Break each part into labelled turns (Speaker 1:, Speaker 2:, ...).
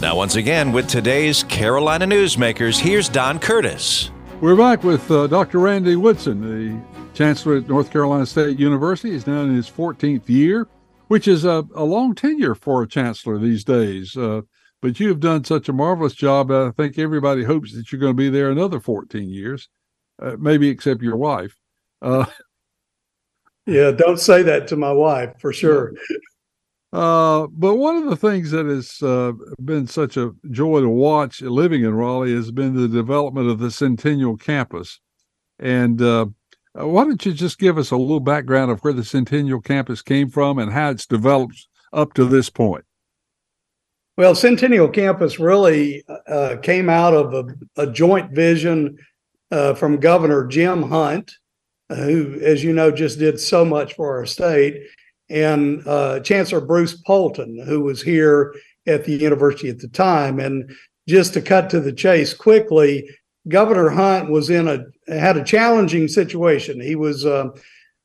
Speaker 1: Now, once again, with today's Carolina Newsmakers, here's Don Curtis.
Speaker 2: We're back with uh, Dr. Randy Woodson, the Chancellor at North Carolina State University. He's now in his 14th year, which is a, a long tenure for a chancellor these days. Uh, but you have done such a marvelous job. I think everybody hopes that you're going to be there another 14 years, uh, maybe except your wife. Uh,
Speaker 3: yeah, don't say that to my wife for sure.
Speaker 2: Uh, but one of the things that has uh, been such a joy to watch living in Raleigh has been the development of the Centennial Campus. And uh, uh, why don't you just give us a little background of where the Centennial Campus came from and how it's developed up to this point?
Speaker 3: Well, Centennial Campus really uh, came out of a, a joint vision uh, from Governor Jim Hunt, who, as you know, just did so much for our state and uh, Chancellor Bruce Poulton, who was here at the university at the time. And just to cut to the chase quickly, Governor Hunt was in a had a challenging situation. He was uh,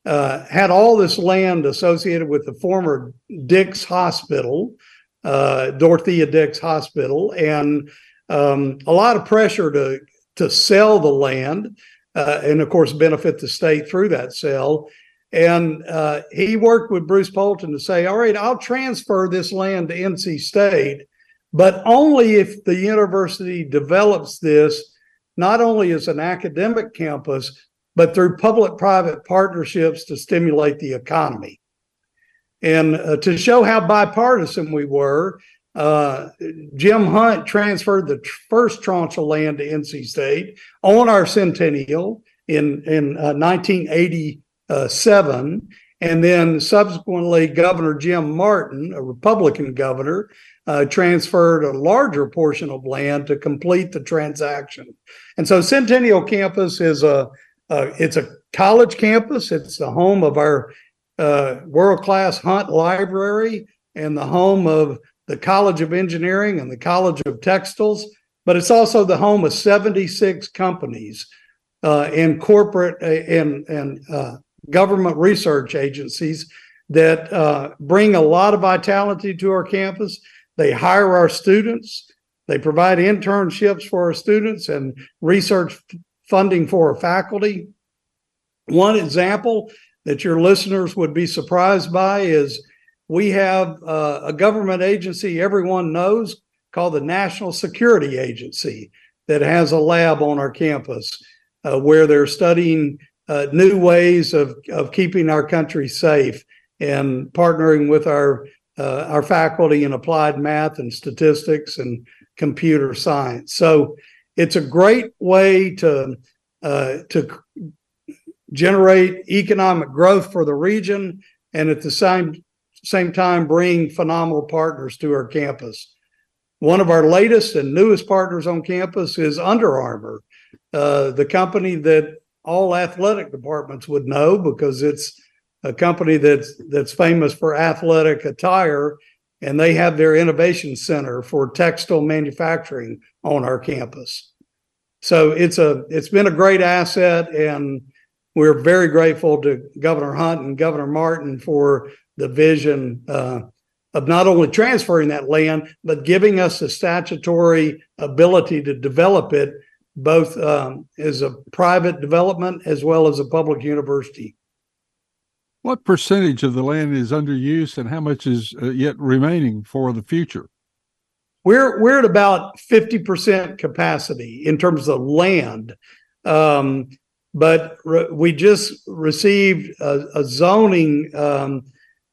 Speaker 3: uh, had all this land associated with the former Dix Hospital, uh, Dorothea Dix Hospital, and um, a lot of pressure to to sell the land, uh, and of course benefit the state through that sale. And uh, he worked with Bruce Poulton to say, all right, I'll transfer this land to NC State, but only if the university develops this not only as an academic campus, but through public private partnerships to stimulate the economy. And uh, to show how bipartisan we were, uh, Jim Hunt transferred the tr- first tranche of land to NC State on our centennial in, in uh, 1980 uh, seven. And then subsequently, Governor Jim Martin, a Republican governor, uh, transferred a larger portion of land to complete the transaction. And so Centennial Campus is a, it's a college campus. It's the home of our uh, world-class Hunt Library and the home of the College of Engineering and the College of Textiles. But it's also the home of 76 companies uh, and corporate uh, and and uh, government research agencies that uh, bring a lot of vitality to our campus. They hire our students, they provide internships for our students and research funding for our faculty. One example that your listeners would be surprised by is we have uh, a government agency everyone knows called the National Security Agency that has a lab on our campus uh, where they're studying uh, new ways of, of keeping our country safe and partnering with our uh, our faculty in applied math and statistics and computer science. So it's a great way to uh, to generate economic growth for the region and at the same same time bring phenomenal partners to our campus. One of our latest and newest partners on campus is Under Armour, uh, the company that all athletic departments would know because it's a company that's that's famous for athletic attire and they have their innovation center for textile manufacturing on our campus. So it's a it's been a great asset and we're very grateful to governor hunt and governor martin for the vision uh, of not only transferring that land but giving us the statutory ability to develop it both um, as a private development as well as a public university.
Speaker 2: What percentage of the land is under use, and how much is uh, yet remaining for the future?
Speaker 3: We're we're at about fifty percent capacity in terms of land, um, but re- we just received a, a zoning um,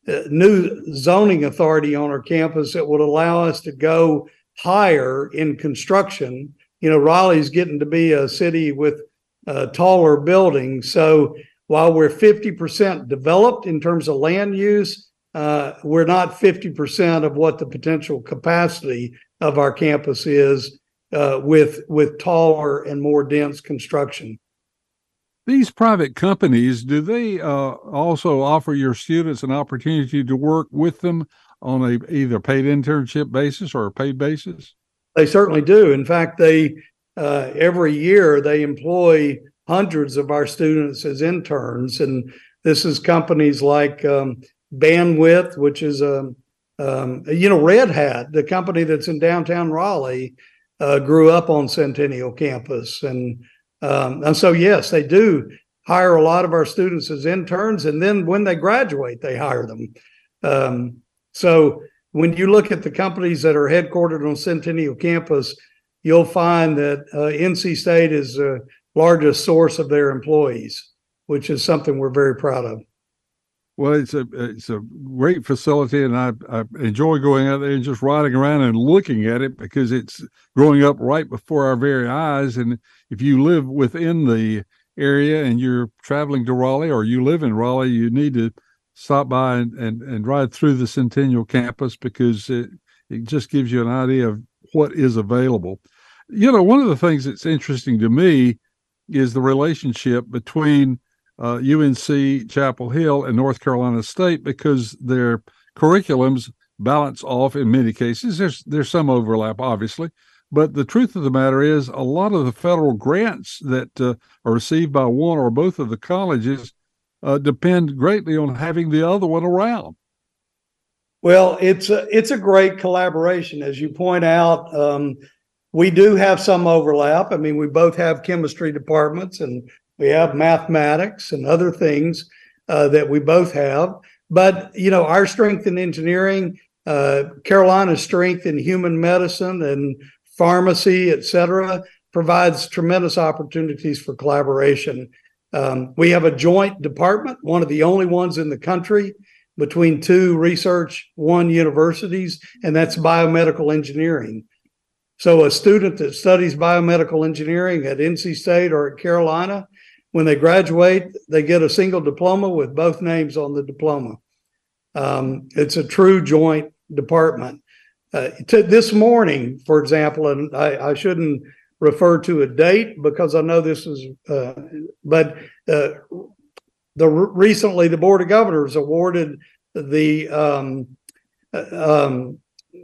Speaker 3: a new zoning authority on our campus that would allow us to go higher in construction you know, Raleigh's getting to be a city with uh, taller buildings. So while we're 50% developed in terms of land use, uh, we're not 50% of what the potential capacity of our campus is uh, with with taller and more dense construction.
Speaker 2: These private companies, do they uh, also offer your students an opportunity to work with them on a either paid internship basis or a paid basis?
Speaker 3: They certainly do. In fact, they uh, every year they employ hundreds of our students as interns, and this is companies like um, Bandwidth, which is a, Um, you know, Red Hat, the company that's in downtown Raleigh, uh, grew up on Centennial campus, and um, and so yes, they do hire a lot of our students as interns, and then when they graduate, they hire them. Um, so when you look at the companies that are headquartered on Centennial campus, you'll find that uh, NC State is the largest source of their employees, which is something we're very proud of.
Speaker 2: Well, it's a it's a great facility, and I, I enjoy going out there and just riding around and looking at it because it's growing up right before our very eyes. And if you live within the area and you're traveling to Raleigh or you live in Raleigh, you need to stop by and, and, and ride through the Centennial campus because it, it just gives you an idea of what is available. You know, one of the things that's interesting to me is the relationship between uh, UNC Chapel Hill and North Carolina State because their curriculums balance off in many cases. There's there's some overlap, obviously, but the truth of the matter is, a lot of the federal grants that uh, are received by one or both of the colleges uh, depend greatly on having the other one around.
Speaker 3: Well, it's a, it's a great collaboration, as you point out. Um, we do have some overlap. I mean, we both have chemistry departments, and we have mathematics and other things uh, that we both have. But you know, our strength in engineering, uh, Carolina's strength in human medicine and pharmacy, et cetera, provides tremendous opportunities for collaboration. Um, we have a joint department, one of the only ones in the country between two research one universities, and that's biomedical engineering. So a student that studies biomedical engineering at NC State or at Carolina, when they graduate, they get a single diploma with both names on the diploma. Um, it's a true joint department. Uh, to this morning, for example, and I, I, shouldn't refer to a date because I know this is, uh, but uh, the recently the board of governors awarded the um, uh, um,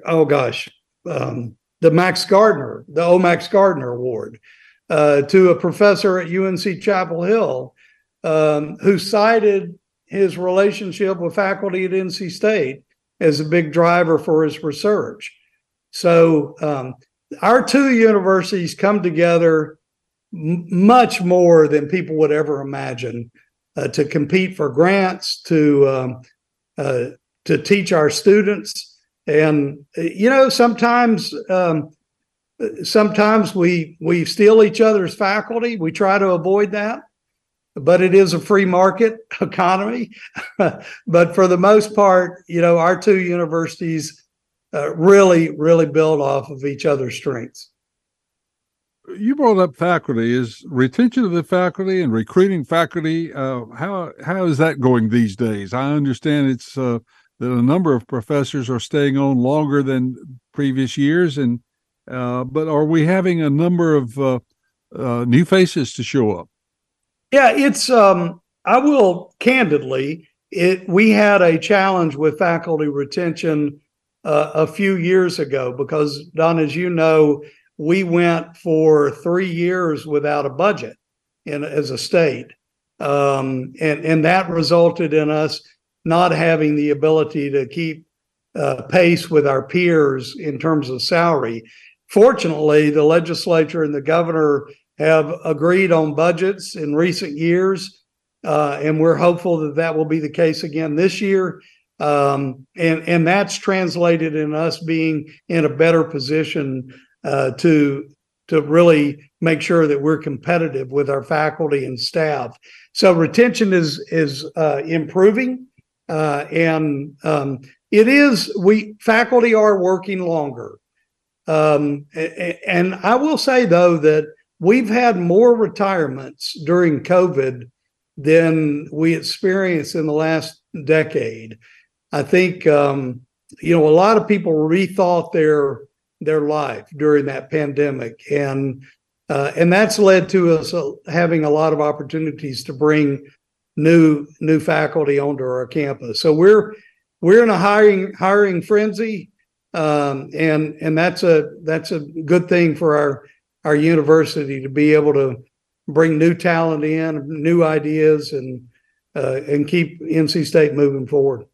Speaker 3: oh gosh um, the Max Gardner the O. Max Gardner Award uh, to a professor at UNC Chapel Hill um, who cited his relationship with faculty at NC State as a big driver for his research. So um, our two universities come together m- much more than people would ever imagine uh, to compete for grants, to um, uh, to teach our students, and you know sometimes um, sometimes we we steal each other's faculty. We try to avoid that but it is a free market economy. but for the most part, you know, our two universities uh, really, really build off of each other's strengths.
Speaker 2: You brought up faculty. Is retention of the faculty and recruiting faculty uh, how how is that going these days? I understand it's uh, that a number of professors are staying on longer than previous years, and uh, but are we having a number of uh, uh, new faces to show up?
Speaker 3: Yeah, it's um I will candidly, it we had a challenge with faculty retention uh, a few years ago because Don as you know, we went for 3 years without a budget in as a state. Um, and and that resulted in us not having the ability to keep uh, pace with our peers in terms of salary. Fortunately, the legislature and the governor have agreed on budgets in recent years, uh, and we're hopeful that that will be the case again this year. Um, and and that's translated in us being in a better position uh, to to really make sure that we're competitive with our faculty and staff. So retention is is uh, improving, uh, and um, it is we faculty are working longer. Um, and I will say though that we've had more retirements during COVID than we experienced in the last decade. I think um, you know a lot of people rethought their their life during that pandemic, and uh, and that's led to us uh, having a lot of opportunities to bring new new faculty onto our campus. So we're we're in a hiring hiring frenzy, um, and and that's a that's a good thing for our our university to be able to bring new talent in, new ideas, and uh, and keep NC State moving forward.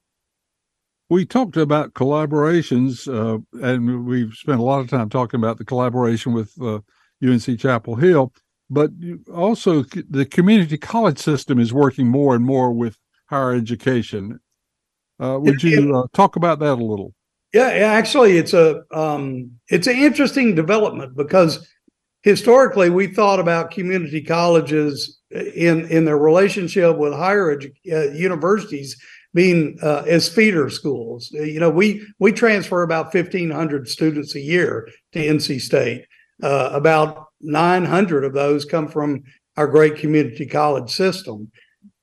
Speaker 2: We talked about collaborations, uh, and we've spent a lot of time talking about the collaboration with uh, UNC Chapel Hill. But also, the community college system is working more and more with higher education. Uh, would you uh, talk about that a little?
Speaker 3: Yeah, actually, it's a um, it's an interesting development because historically we thought about community colleges in in their relationship with higher edu- uh, universities being uh, as feeder schools. You know, we we transfer about fifteen hundred students a year to NC State. Uh, about nine hundred of those come from our great community college system,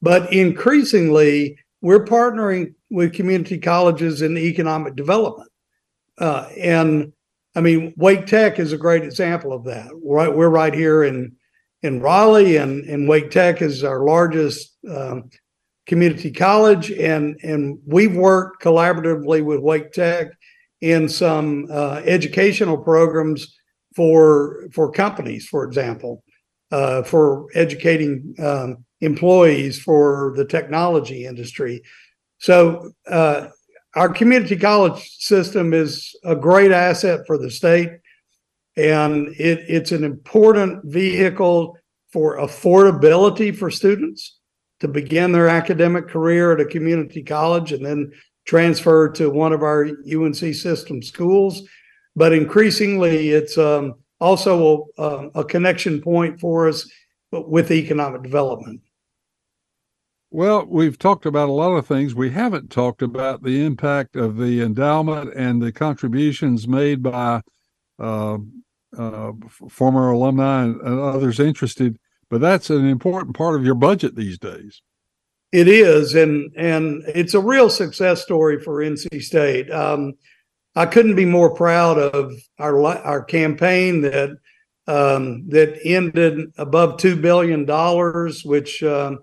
Speaker 3: but increasingly we're partnering with community colleges in economic development, uh, and I mean Wake Tech is a great example of that. Right, we're right here in in Raleigh, and, and Wake Tech is our largest um, community college, and and we've worked collaboratively with Wake Tech in some uh, educational programs for for companies, for example, uh, for educating um, employees for the technology industry. So uh, our community college system is a great asset for the state, and it, it's an important vehicle for affordability for students to begin their academic career at a community college and then transfer to one of our UNC system schools. But increasingly, it's um, also a, a connection point for us with economic development.
Speaker 2: Well, we've talked about a lot of things. We haven't talked about the impact of the endowment and the contributions made by uh, uh, former alumni and, and others interested but that's an important part of your budget these days.
Speaker 3: It is, and and it's a real success story for NC State. Um, I couldn't be more proud of our our campaign that um, that ended above two billion dollars, which um,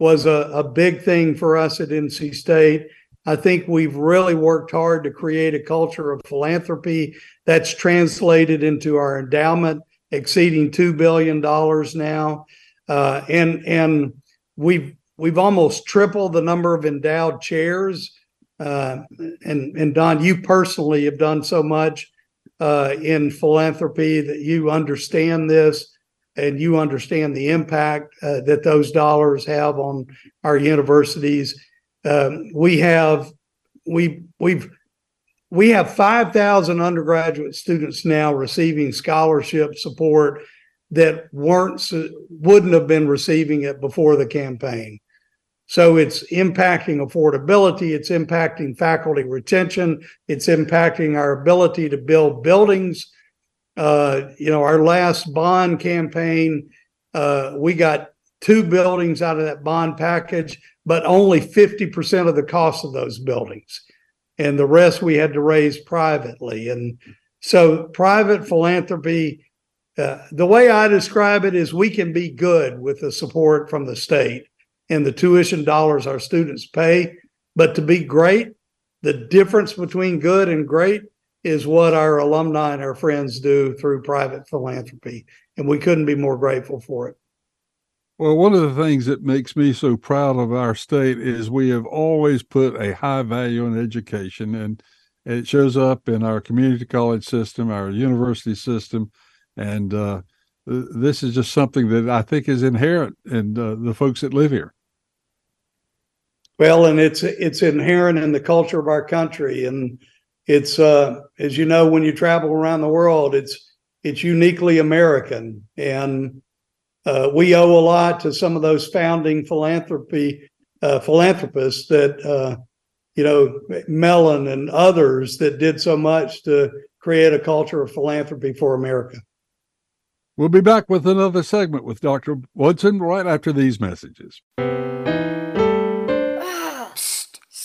Speaker 3: was a, a big thing for us at NC State. I think we've really worked hard to create a culture of philanthropy that's translated into our endowment exceeding two billion dollars now, uh, and and we've we've almost tripled the number of endowed chairs. Uh, and and Don, you personally have done so much uh, in philanthropy that you understand this and you understand the impact uh, that those dollars have on our universities. Um, we have we we've we have 5,000 undergraduate students now receiving scholarship support that weren't wouldn't have been receiving it before the campaign. So it's impacting affordability, it's impacting faculty retention, it's impacting our ability to build buildings. Uh, you know, our last bond campaign, uh, we got two buildings out of that bond package, but only 50% of the cost of those buildings and the rest we had to raise privately. And so, private philanthropy, uh, the way I describe it is we can be good with the support from the state and the tuition dollars our students pay. But to be great, the difference between good and great is what our alumni and our friends do through private philanthropy. And we couldn't be more grateful for it.
Speaker 2: Well, one of the things that makes me so proud of our state is we have always put a high value on education, and it shows up in our community college system, our university system, and uh, this is just something that I think is inherent in uh, the folks that live here.
Speaker 3: Well, and it's it's inherent in the culture of our country, and it's uh, as you know, when you travel around the world, it's it's uniquely American, and uh, we owe a lot to some of those founding philanthropy uh, philanthropists that uh, you know Mellon and others that did so much to create a culture of philanthropy for America.
Speaker 2: We'll be back with another segment with Dr. Woodson right after these messages.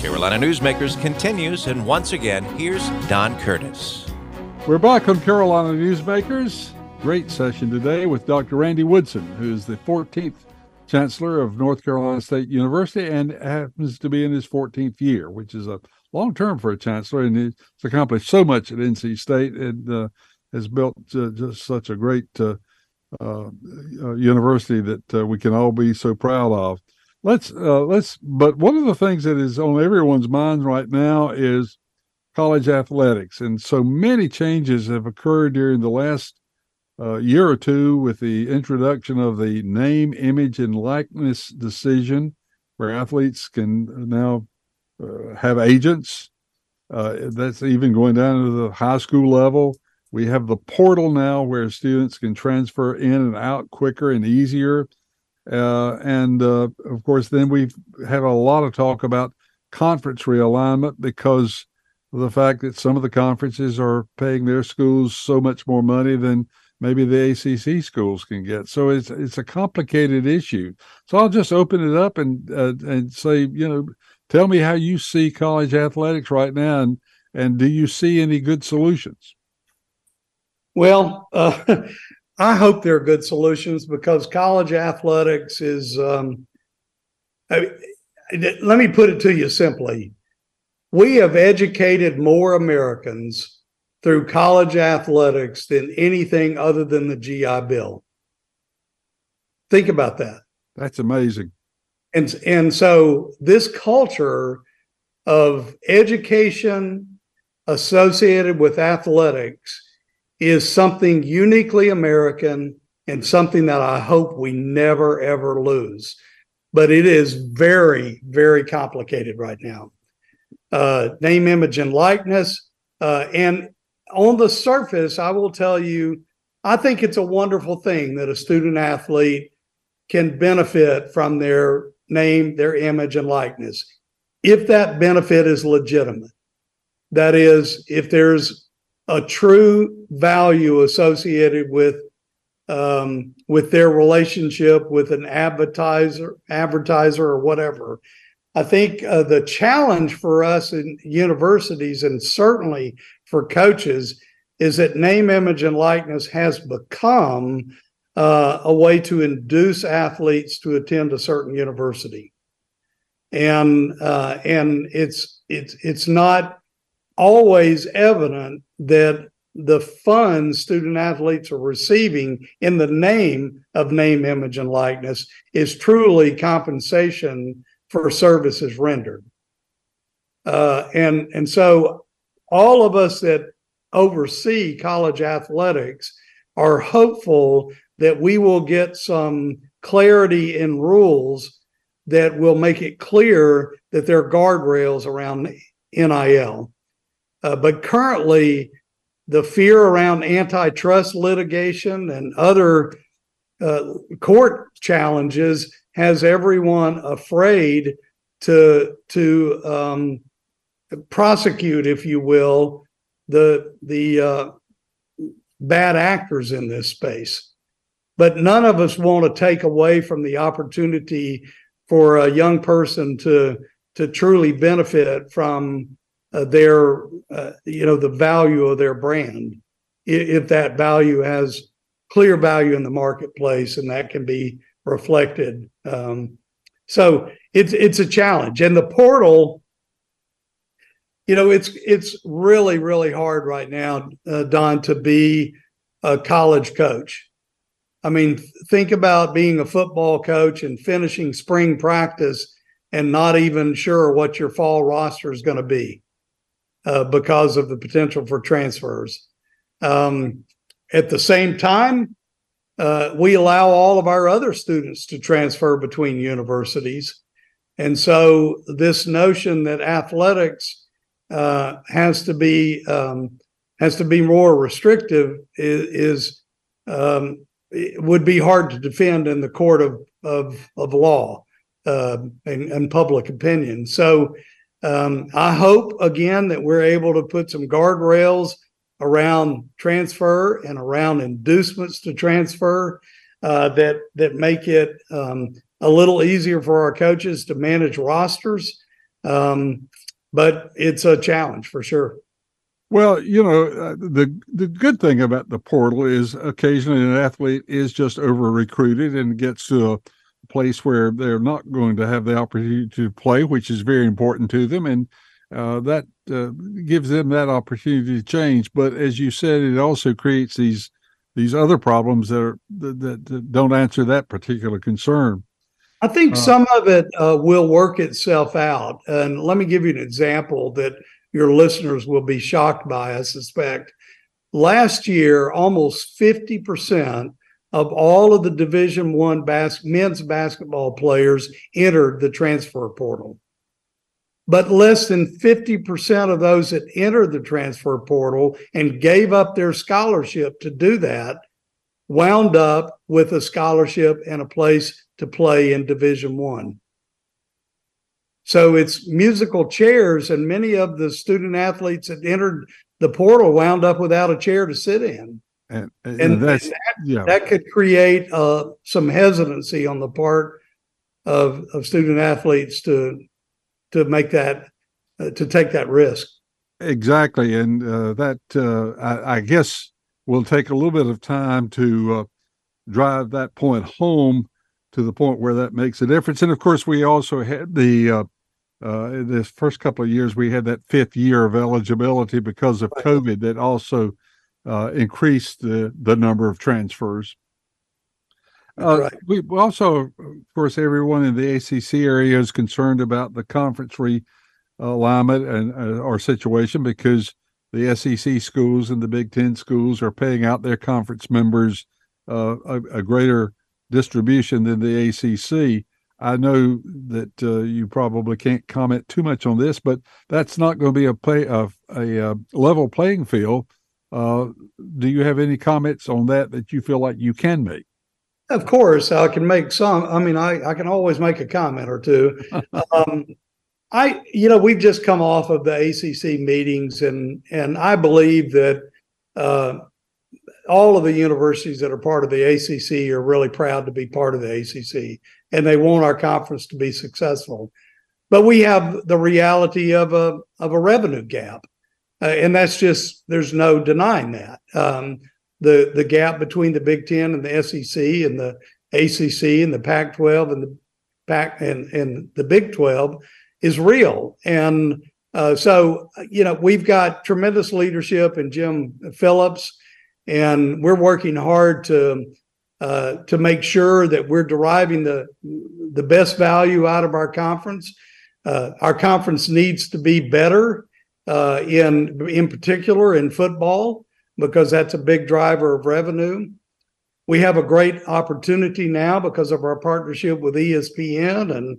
Speaker 1: Carolina Newsmakers continues, and once again, here's Don Curtis.
Speaker 2: We're back on Carolina Newsmakers. Great session today with Dr. Randy Woodson, who is the 14th Chancellor of North Carolina State University and happens to be in his 14th year, which is a long term for a chancellor. And he's accomplished so much at NC State and uh, has built uh, just such a great uh, uh university that uh, we can all be so proud of let's uh, let's but one of the things that is on everyone's mind right now is college athletics. And so many changes have occurred during the last uh, year or two with the introduction of the name image and likeness decision where athletes can now uh, have agents. Uh, that's even going down to the high school level. We have the portal now where students can transfer in and out quicker and easier uh, and uh, of course, then we've had a lot of talk about conference realignment because of the fact that some of the conferences are paying their schools so much more money than maybe the ACC schools can get. So it's it's a complicated issue. So I'll just open it up and uh, and say, you know, tell me how you see college athletics right now, and and do you see any good solutions?
Speaker 3: Well, uh, I hope there are good solutions because college athletics is. Um, I, let me put it to you simply: we have educated more Americans through college athletics than anything other than the GI Bill. Think about that.
Speaker 2: That's amazing.
Speaker 3: And and so this culture of education associated with athletics is something uniquely American and something that I hope we never ever lose. But it is very, very complicated right now. Uh, name, image, and likeness. Uh, and on the surface, I will tell you, I think it's a wonderful thing that a student athlete can benefit from their name, their image, and likeness if that benefit is legitimate. That is, if there's a true value associated with um, with their relationship with an advertiser, advertiser or whatever. I think uh, the challenge for us in universities and certainly for coaches is that name, image, and likeness has become uh, a way to induce athletes to attend a certain university, and uh, and it's it's it's not always evident that the funds student athletes are receiving in the name of name, image, and likeness is truly compensation for services rendered. Uh, and and so all of us that oversee college athletics are hopeful that we will get some clarity in rules that will make it clear that there are guardrails around NIL. Uh, but currently, the fear around antitrust litigation and other uh, court challenges has everyone afraid to to um, prosecute, if you will, the the uh, bad actors in this space. But none of us want to take away from the opportunity for a young person to to truly benefit from uh, their uh, you know the value of their brand if that value has clear value in the marketplace and that can be reflected um, So it's it's a challenge, and the portal. You know, it's it's really really hard right now, uh, Don, to be a college coach. I mean, think about being a football coach and finishing spring practice and not even sure what your fall roster is going to be uh, because of the potential for transfers. Um, at the same time, uh, we allow all of our other students to transfer between universities. And so, this notion that athletics uh, has to be um, has to be more restrictive is, is um, would be hard to defend in the court of of, of law uh, and, and, public opinion. So um, I hope again that we're able to put some guardrails around transfer and around inducements to transfer uh, that that make it um, a little easier for our coaches to manage rosters. Um, but it's a challenge for sure.
Speaker 2: Well, you know, uh, the the good thing about the portal is occasionally an athlete is just over recruited and gets to a place where they're not going to have the opportunity to play, which is very important to them, and uh, that uh, gives them that opportunity to change. But as you said, it also creates these these other problems that are that, that don't answer that particular concern.
Speaker 3: I think uh, some of it uh, will work itself out, and let me give you an example that your listeners will be shocked by, I suspect. Last year, almost 50% of all of the Division One bas- men's basketball players entered the transfer portal. But less than 50% of those that entered the transfer portal and gave up their scholarship to do that wound up with a scholarship and a place to play in Division One. So it's musical chairs, and many of the student athletes that entered the portal wound up without a chair to sit in.
Speaker 2: And, and, and that,
Speaker 3: yeah. that could create uh, some hesitancy on the part of, of student athletes to to make that uh, to take that risk.
Speaker 2: Exactly, and uh, that uh, I, I, guess will take a little bit of time to uh, drive that point home to the point where that makes a difference. And of course, we also had the uh, uh, this first couple of years, we had that fifth year of eligibility because of COVID that also uh, increased the, the number of transfers. Uh, right. We also, of course, everyone in the ACC area is concerned about the conference realignment and uh, our situation because the SEC schools and the Big Ten schools are paying out their conference members uh, a, a, greater distribution than the ACC. I know that uh, you probably can't comment too much on this, but that's not going to be a play a, a, uh, level playing field. Uh, do you have any comments on that that you feel like you can make?
Speaker 3: Of course, I can make some. I mean, I, I can always make a comment or two. um, I, you know, we've just come off of the ACC meetings, and and I believe that uh, all of the universities that are part of the ACC are really proud to be part of the ACC and they want our conference to be successful. But we have the reality of a of a revenue gap, uh, and that's just there's no denying that. Um, the the gap between the Big Ten and the SEC and the ACC and the Pac-12 and the Pac and and the Big 12 is real, and uh, so you know we've got tremendous leadership in Jim Phillips, and we're working hard to uh, to make sure that we're deriving the the best value out of our conference. Uh, our conference needs to be better uh, in in particular in football because that's a big driver of revenue. We have a great opportunity now because of our partnership with ESPN, and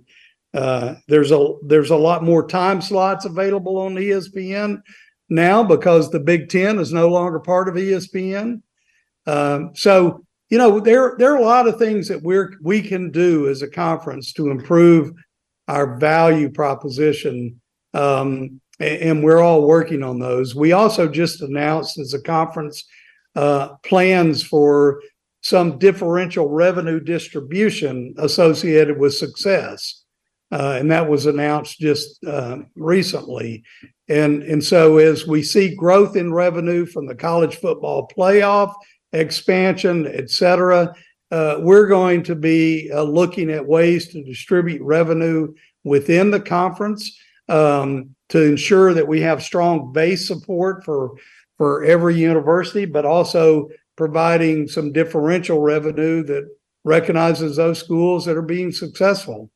Speaker 3: uh, there's a there's a lot more time slots available on ESPN now because the Big Ten is no longer part of ESPN. Um, so you know there there are a lot of things that we're we can do as a conference to improve our value proposition um, and, we're all working on those. We also just announced as a conference uh, plans for some differential revenue distribution associated with success. Uh, and that was announced just uh, recently. And and so as we see growth in revenue from the college football playoff expansion, et cetera. uh, we're going to be uh, looking at ways to distribute revenue within the conference. Um, to ensure that we have strong base support for for every university, but also providing some differential revenue that recognizes those schools that are being successful,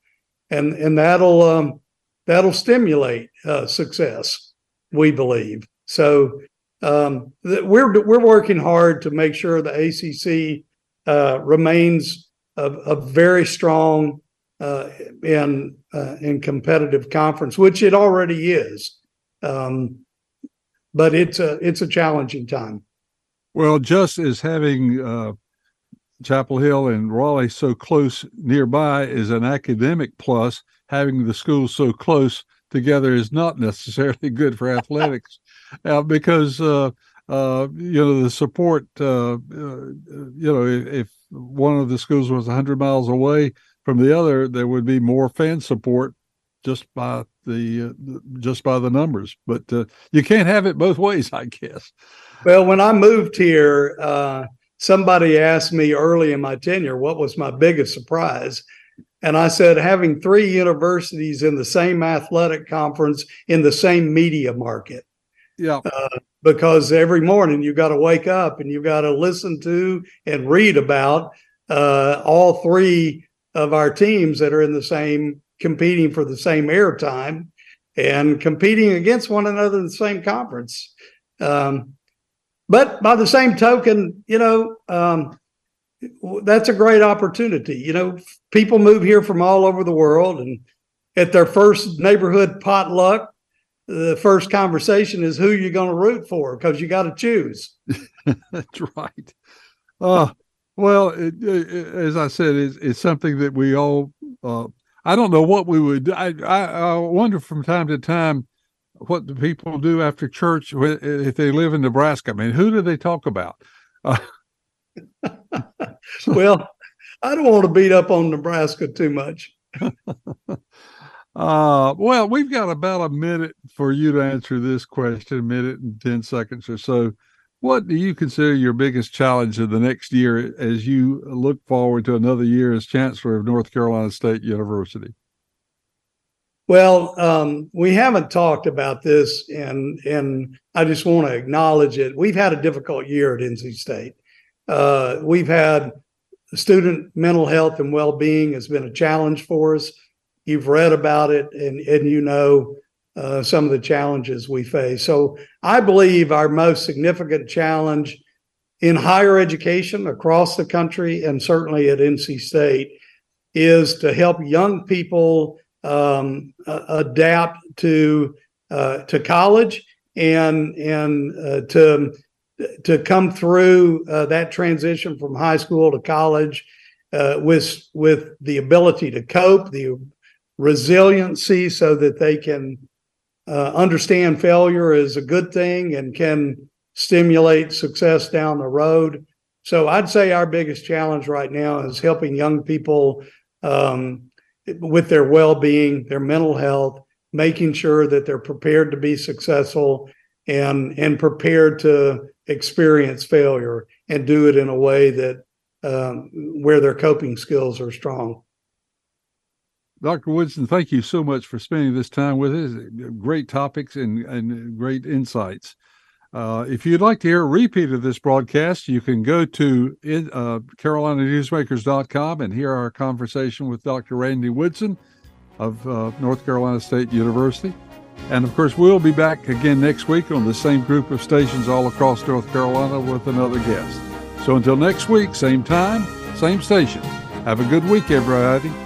Speaker 3: and and that'll um, that'll stimulate uh, success. We believe so. Um, we're we're working hard to make sure the ACC uh, remains a, a, very strong uh, and uh, and competitive conference, which it already is. Um, but it's a it's a challenging time.
Speaker 2: Well, just as having uh, Chapel Hill and Raleigh so close nearby is an academic plus. Having the schools so close together is not necessarily good for athletics, uh, because uh, uh, you know the support. Uh, uh, you know, if, if, one of the schools was 100 miles away from the other, there would be more fan support just by the uh, just by the numbers. But you can't have it both ways, I guess.
Speaker 3: Well, when I moved here somebody asked me early in my tenure what was my biggest surprise. And I said, having three universities in the same athletic conference in the same media market.
Speaker 2: Yeah. Uh,
Speaker 3: because every morning you got to wake up and you got to listen to and read about uh, all three of our teams that are in the same, competing for the same airtime and competing against one another in the same conference. Um, but by the same token, you know, um, that's a great opportunity. You know, people move here from all over the world, and at their first neighborhood potluck, the first conversation is who you're going to root for because you got to choose.
Speaker 2: that's right. Uh, well, it, it, as I said, it's, it's, something that we all. Uh, I don't know what we would. I, I I wonder from time to time what do people do after church if they live in Nebraska? I mean, who do they talk about? Uh,
Speaker 3: well, I don't want to beat up on Nebraska too much.
Speaker 2: uh, well, we've got about a minute for you to answer this question, a minute and 10 seconds or so. What do you consider your biggest challenge of the next year as you look forward to another year as Chancellor of North Carolina State University?
Speaker 3: Well, um, we haven't talked about this, and and I just want to acknowledge it. We've had a difficult year at NC State. Uh, we've had student mental health and well-being has been a challenge for us. You've read about it, and and you know uh, some of the challenges we face. So I believe our most significant challenge in higher education across the country, and certainly at NC State, is to help young people um, uh, adapt to uh, to college and and uh, to to come through uh, that transition from high school to college uh, with with the ability to cope, the resiliency, so that they can uh, understand failure is a good thing and can stimulate success down the road. So I'd say our biggest challenge right now is helping young people um, with their well-being, their mental health, making sure that they're prepared to be successful and and prepared to experience failure and do it in a way that um, where their coping skills are strong.
Speaker 2: Dr. Woodson, thank you so much for spending this time with us. Great topics and, and great insights. Uh, if you'd like to hear a repeat of this broadcast, you can go to uh, CarolinaNewsmakers.com and hear our conversation with Dr. Randy Woodson of uh, North Carolina State University. And of course, we'll be back again next week on the same group of stations all across North Carolina with another guest. So until next week, same time, same station. Have a good week, everybody.